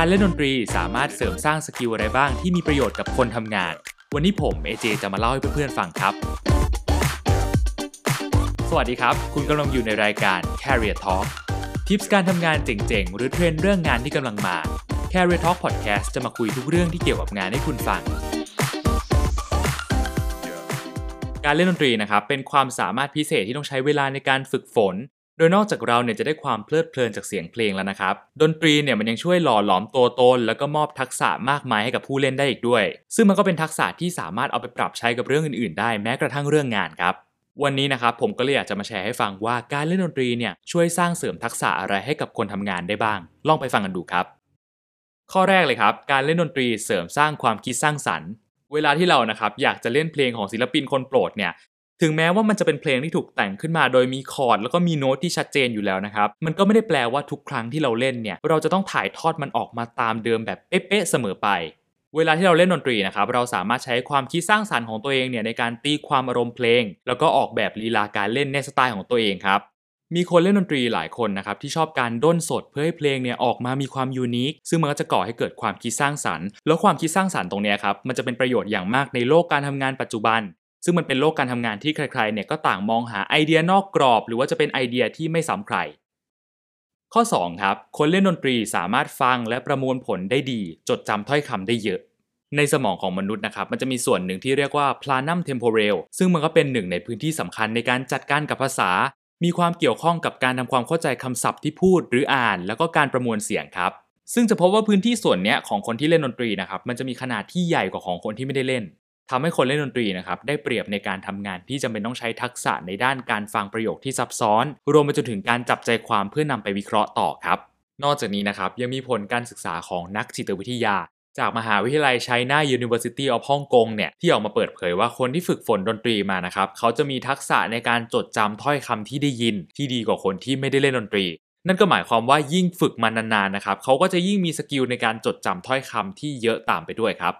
การเล่นดนตรีสามารถเสริมสร้าง skill อะไรบ้างที่มีประโยชน์กับคนทำงาน วันนี้ผมเอเจจะมาเล่าให้เพื่อนๆฟังครับ สวัสดีครับ คุณกำลังอยู่ในรายการ Career Talk tips การทำงานเจ๋งๆ หรือเทรนเรื่องงานที่กำลังมา Career Talk Podcast จะมาคุยทุกเรื่องที่เกี่ยวกับงานให้คุณฟัง การเล่นดนตรีนะครับเป็นความสามารถพิเศษที่ต้องใช้เวลาในการฝึกฝน โดยนอกจากเราเนี่ยจะได้ความเพลิดเพลินจากเสียงเพลงแล้วนะครับ ดนตรีเนี่ยมันยังช่วยหล่อหลอมตัวตน แล้วก็มอบทักษะมากมายให้กับผู้เล่นได้อีกด้วย ซึ่งมันก็เป็นทักษะที่สามารถเอาไปปรับใช้กับเรื่องอื่นๆ ได้แม้กระทั่งเรื่องงานครับ วันนี้นะครับผมก็เลยอยากจะมาแชร์ให้ฟังว่าการเล่นดนตรีเนี่ยช่วยสร้างเสริมทักษะอะไรให้กับคนทำงานได้บ้าง ลองไปฟังกันดูครับ ข้อแรกเลยครับ การเล่นดนตรีเสริมสร้างความคิดสร้างสรรค์เวลาที่เรานะครับอยากจะเล่นเพลงของศิลปินคนโปรดเนี่ย ถึงแม้ว่ามันจะเป็นเพลงที่ถูกแต่งขึ้นมาโดยมีคอร์ดแล้วก็มีโน้ตที่ชัดเจนอยู่แล้วนะครับ มันก็ไม่ได้แปลว่าทุกครั้งที่เราเล่นเนี่ยเราจะต้องถ่ายทอดมันออกมาตามเดิมแบบเป๊ะๆเสมอไป เวลาที่เราเล่นดนตรีนะครับเราสามารถใช้ความคิดสร้างสรรค์ของตัวเองเนี่ยในการตีความอารมณ์เพลง แล้วก็ออกแบบลีลาการเล่นในสไตล์ของตัวเองครับมีคนเล่นดนตรีหลายคนนะครับที่ชอบการด้นสดเพื่อให้เพลงเนี่ยออกมามีความยูนิคซึ่งมันก็จะก่อให้เกิดความคิดสร้างสรรค์ แล้วความคิดสร้างสรรค์ตรงนี้ครับมันจะเป็นประโยชน์อย่างมากในโลกการทำงานปัจจุบัน ซึ่งมันเป็นโลกการทำงานที่ใครๆเนี่ยก็ต่างมองหาไอเดียนอกกรอบ หรือว่าจะเป็นไอเดียที่ไม่ซ้ำใคร ข้อ2ครับคนเล่นดนตรีสามารถฟังและประมวลผลได้ดี จดจำถ้อยคำได้เยอะ ในสมองของมนุษย์นะครับมันจะมีส่วนหนึ่งที่เรียกว่า planum temporal ซึ่งมันก็เป็นหนึ่งในพื้นที่สำคัญในการจัดการกับภาษา มีความเกี่ยวข้องกับการทำความเข้าใจคำศัพท์ที่พูดหรืออ่าน แล้วก็การประมวลเสียงครับซึ่งจะพบว่าพื้นที่ส่วนนี้ของคนที่เล่นดนตรีนะครับมันจะมีขนาดที่ใหญ่กว่าของคนที่ไม่ได้เล่น ทำให้คนเล่นดนตรีนะครับได้เปรียบในการทำงานที่จำเป็นต้องใช้ทักษะในด้านการฟังประโยคที่ซับซ้อน รวมไปจนถึงการจับใจความเพื่อนำไปวิเคราะห์ต่อครับ นอกจากนี้นะครับยังมีผลการศึกษาของนักจิตวิทยา จากมหาวิทยาลัยไชน่า University of ฮ่องกงเนี่ยที่ออกมาเปิดเผยว่าคนที่ฝึกฝนดนตรีมานะครับเขาจะมีทักษะในการจดจำถ้อยคำที่ได้ยิน ที่ดีกว่าคนที่ไม่ได้เล่นดนตรี นั่นก็หมายความว่ายิ่งฝึกมานานๆนะครับเขาก็จะยิ่งมี skill ในการจดจำถ้อยคำที่เยอะตามไปด้วยครับ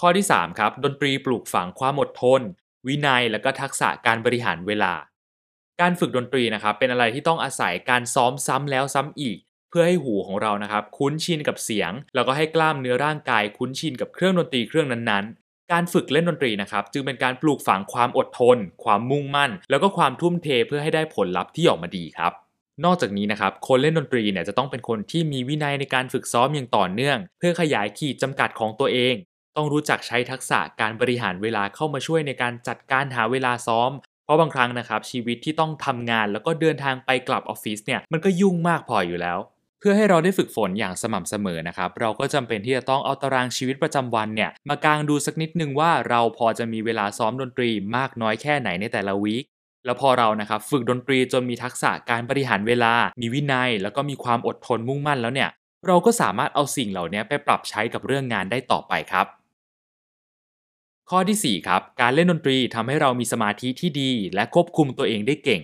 ข้อที่ 3 ครับ ดนตรีปลูกฝังความอดทน วินัยและก็ทักษะการบริหารเวลา การฝึกดนตรีนะครับเป็นอะไรที่ต้องอาศัยการซ้อมซ้ำแล้วซ้ำอีก เพื่อให้หูของเรานะครับคุ้นชินกับเสียง แล้วก็ให้กล้ามเนื้อร่างกายคุ้นชินกับเครื่องดนตรีเครื่องนั้นๆ การฝึกเล่นดนตรีนะครับจึงเป็นการปลูกฝังความอดทน ความมุ่งมั่น แล้วก็ความทุ่มเทเพื่อให้ได้ผลลัพธ์ที่ออกมาดีครับนอกจากนี้นะครับคนเล่นดนตรีเนี่ยจะต้องเป็นคนที่มีวินัยในการฝึกซ้อมอย่างต่อเนื่อง เพื่อขยายขีดจำกัดของตัวเอง ต้องรู้จักใช้ทักษะการบริหารเวลาเข้ามาช่วยในการจัดการหาเวลาซ้อม เพราะบางครั้งนะครับชีวิตที่ต้องทำงานแล้วก็เดินทางไปกลับออฟฟิศเนี่ยมันก็ยุ่งมากพออยู่แล้ว เพื่อให้เราได้ฝึกฝนอย่างสม่ำเสมอนะครับเราก็จำเป็นที่จะต้องเอาตารางชีวิตประจำวันเนี่ยมากางดูสักนิดนึงว่าเราพอจะมีเวลาซ้อมดนตรีมากน้อยแค่ไหนในแต่ละวีคแล้วพอเรานะครับฝึกดนตรีจนมีทักษะการบริหารเวลา มีวินัย แล้วก็มีความอดทนมุ่งมั่นแล้วเนี่ย เราก็สามารถเอาสิ่งเหล่านี้ไปปรับใช้กับเรื่องงานได้ต่อไปครับ ข้อที่ 4 ครับ การเล่นดนตรีทำให้เรามีสมาธิที่ดี และควบคุมตัวเองได้เก่ง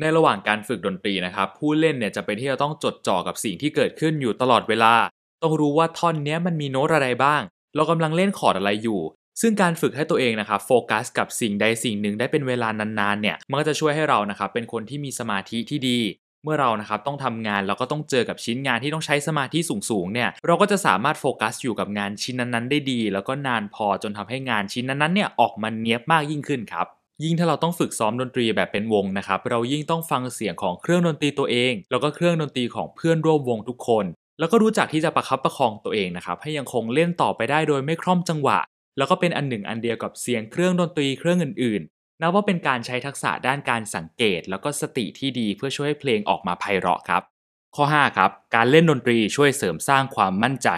ในระหว่างการฝึกดนตรีนะครับ ผู้เล่นเนี่ยจะเป็นที่จะต้องจดจ่อกับสิ่งที่เกิดขึ้นอยู่ตลอดเวลา ต้องรู้ว่าท่อนนี้มันมีโน้ตอะไรบ้าง เรากำลังเล่นคอร์ดอะไรอยู่ ซึ่งการฝึกให้ตัวเองนะครับโฟกัสกับสิ่งใดสิ่งหนึ่งได้เป็นเวลานานๆเนี่ยมันก็จะช่วยให้เรานะครับเป็นคนที่มีสมาธิที่ดี เมื่อเรานะครับต้องทำงานแล้วก็ต้องเจอกับชิ้นงานที่ต้องใช้สมาธิสูงๆเนี่ยเราก็จะสามารถโฟกัสอยู่กับงานชิ้นนั้นๆได้ดี แล้วก็นานพอจนทำให้งานชิ้นนั้นๆเนี่ยออกมาเนี้ยบมากยิ่งขึ้นครับยิ่งถ้าเราต้องฝึกซ้อมดนตรีแบบเป็นวงนะครับ เรายิ่งต้องฟังเสียงของเครื่องดนตรีตัวเอง แล้วก็เครื่องดนตรีของเพื่อนร่วมวงทุกคน แล้วก็รู้จักที่จะประคับประคองตัวเองนะครับ ให้ยังคงเล่นต่อไปได้โดยไม่คล่อมจังหวะ แล้วก็เป็นอันหนึ่งอันเดียวกับเสียงเครื่องดนตรีเครื่องอื่น นับว่าเป็นการใช้ทักษะด้านการสังเกต แล้วก็สติที่ดีเพื่อช่วยให้เพลงออกมาไพเราะครับ ข้อ 5 ครับ การเล่นดนตรีช่วยเสริมสร้างความมั่นใจ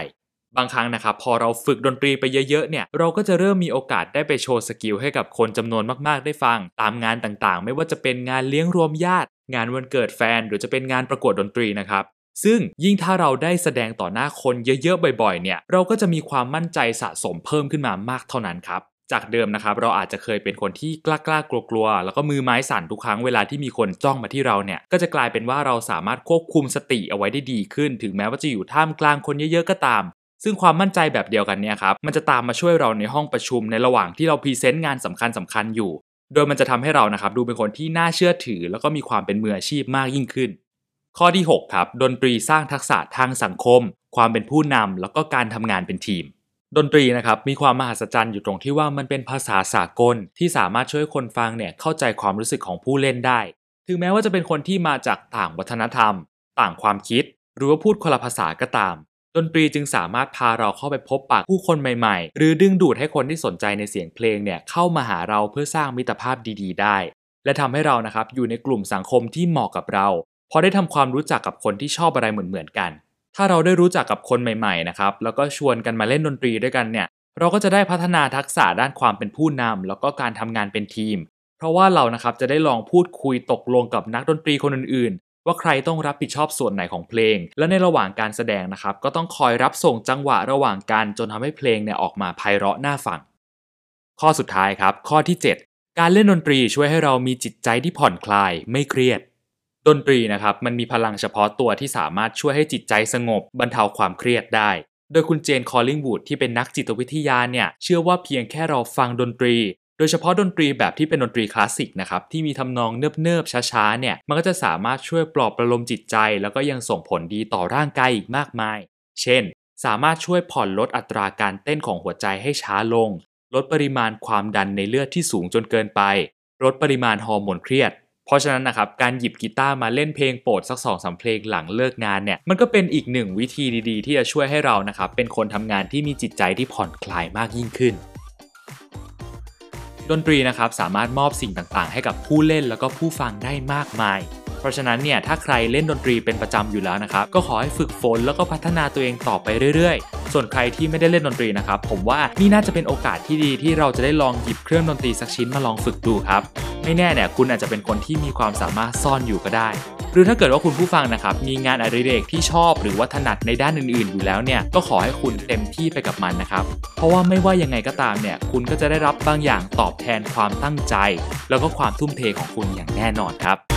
บางครั้งนะครับ พอเราฝึกดนตรีไปเยอะๆเนี่ยเราก็จะเริ่มมีโอกาสได้ไปโชว์ skill ให้กับคนจำนวนมากๆ ได้ฟัง ตามงานต่างๆ ไม่ว่าจะเป็นงานเลี้ยงรวมญาติ งานวันเกิดแฟน หรือจะเป็นงานประกวดดนตรีนะครับซึ่งยิ่งถ้าเราได้แสดงต่อหน้าคนเยอะๆบ่อยๆ เนี่ย เราก็จะมีความมั่นใจสะสมเพิ่มขึ้นมามากเท่านั้นครับ จากเดิมนะครับเราอาจจะเคยเป็นคนที่กล้าๆกลัวๆแล้วก็มือไม้สั่นทุกครั้งเวลาที่มีคนจ้องมาที่เราเนี่ยก็จะกลายเป็นว่าเราสามารถควบคุมสติเอาไว้ได้ดีขึ้น ถึงแม้ว่าจะอยู่ท่ามกลางคนเยอะๆก็ตาม ซึ่งความมั่นใจแบบเดียวกันเนี่ยครับมันจะตามมาช่วยเราในห้องประชุมในระหว่างที่เราพรีเซนต์งานสำคัญสคัญๆอยู่ โดยมันจะทำให้เรานะครับดูเป็นคนที่น่าเชื่อถือ แล้วก็มีความเป็นมืออาชีพมากยิ่งขึ้น ข้อที่ 6 ครับดนตรีสร้างทักษะทางสังคม ความเป็นผู้นำแล้วก็การทำงานเป็นทีม ดนตรีนะครับมีความมหัศจรรย์อยู่ตรงที่ว่ามันเป็นภาษาสากล ที่สามารถช่วยคนฟังเนี่ยเข้าใจความรู้สึกของผู้เล่นได้ ถึงแม้ว่าจะเป็นคนที่มาจากต่างวัฒนธรรม ต่างความคิด หรือว่าพูดคนละภาษาก็ตาม ดนตรีจึงสามารถพาเราเข้าไปพบปะผู้คนใหม่ๆ หรือดึงดูดให้คนที่สนใจในเสียงเพลงเนี่ยเข้ามาหาเราเพื่อสร้างมิตรภาพดี ๆ ได้ และทำให้เรานะครับอยู่ในกลุ่มสังคมที่เหมาะกับเราพอได้ทำความรู้จักกับคนที่ชอบอะไรเหมือนๆกัน ถ้าเราได้รู้จักกับคนใหม่ๆนะครับแล้วก็ชวนกันมาเล่นดนตรีด้วยกันเนี่ยเราก็จะได้พัฒนาทักษะด้านความเป็นผู้นำแล้วก็การทำงานเป็นทีม เพราะว่าเรานะครับจะได้ลองพูดคุยตกลงกับนักดนตรีคนอื่นๆ ว่าใครต้องรับผิดชอบส่วนไหนของเพลง และในระหว่างการแสดงนะครับก็ต้องคอยรับส่งจังหวะระหว่างกันจนทำให้เพลงเนี่ยออกมาไพเราะน่าฟัง ข้อสุดท้ายครับ ข้อที่ 7 การเล่นดนตรีช่วยให้เรามีจิตใจที่ผ่อนคลาย ไม่เครียด ดนตรีนะครับมันมีพลังเฉพาะตัวที่สามารถช่วยให้จิตใจสงบบรรเทาความเครียดได้ โดยคุณเจนคอลลิงวูดที่เป็นนักจิตวิทยาเนี่ยเชื่อว่าเพียงแค่เราฟังดนตรี โดยเฉพาะดนตรีแบบที่เป็นดนตรีคลาสสิกนะครับที่มีทำนองเนิบๆช้าๆเนี่ยมันก็จะสามารถช่วยปลอบประโลมจิตใจ แล้วก็ยังส่งผลดีต่อร่างกายอีกมากมาย เช่น สามารถช่วยผ่อนลดอัตราการเต้นของหัวใจให้ช้าลง ลดปริมาณความดันในเลือดที่สูงจนเกินไป ลดปริมาณฮอร์โมนเครียด เพราะฉะนั้นนะครับการหยิบกีตาร์มาเล่นเพลงโปรดสักสองสาเพลงหลังเลิกงานเนี่ยมันก็เป็นอีกหนึ่งวิธีดีๆ ที่จะช่วยให้เรานะครับเป็นคนทำงานที่มีจิตใจที่ผ่อนคลายมากยิ่งขึ้น ดนตรีนะครับสามารถมอบสิ่งต่างๆ ให้กับผู้เล่นแล้วก็ผู้ฟังได้มากมาย เพราะฉะนั้นเนี่ยถ้าใครเล่นดนตรีเป็นประจำอยู่แล้วนะครับก็ขอให้ฝึกฝนแล้วก็พัฒนาตัวเองต่อไปเรื่อยๆส่วนใครที่ไม่ได้เล่นดนตรีนะครับ ผมว่านี่น่าจะเป็นโอกาสที่ดีที่เราจะได้ลองหยิบเครื่องดนตรีสักชิ้นมาลองฝึกดูครับ ไม่แน่เนี่ยคุณอาจจะเป็นคนที่มีความสามารถซ่อนอยู่ก็ได้ หรือถ้าเกิดว่าคุณผู้ฟังนะครับมีงานอดิเรกที่ชอบหรือว่าถนัดในด้านอื่น ๆ อยู่แล้วเนี่ยก็ขอให้คุณเต็มที่ไปกับมันนะครับ เพราะว่าไม่ว่ายังไงก็ตามเนี่ยคุณก็จะได้รับบางอย่างตอบแทนความตั้งใจ แล้วก็ความทุ่มเทของคุณอย่างแน่นอนครับ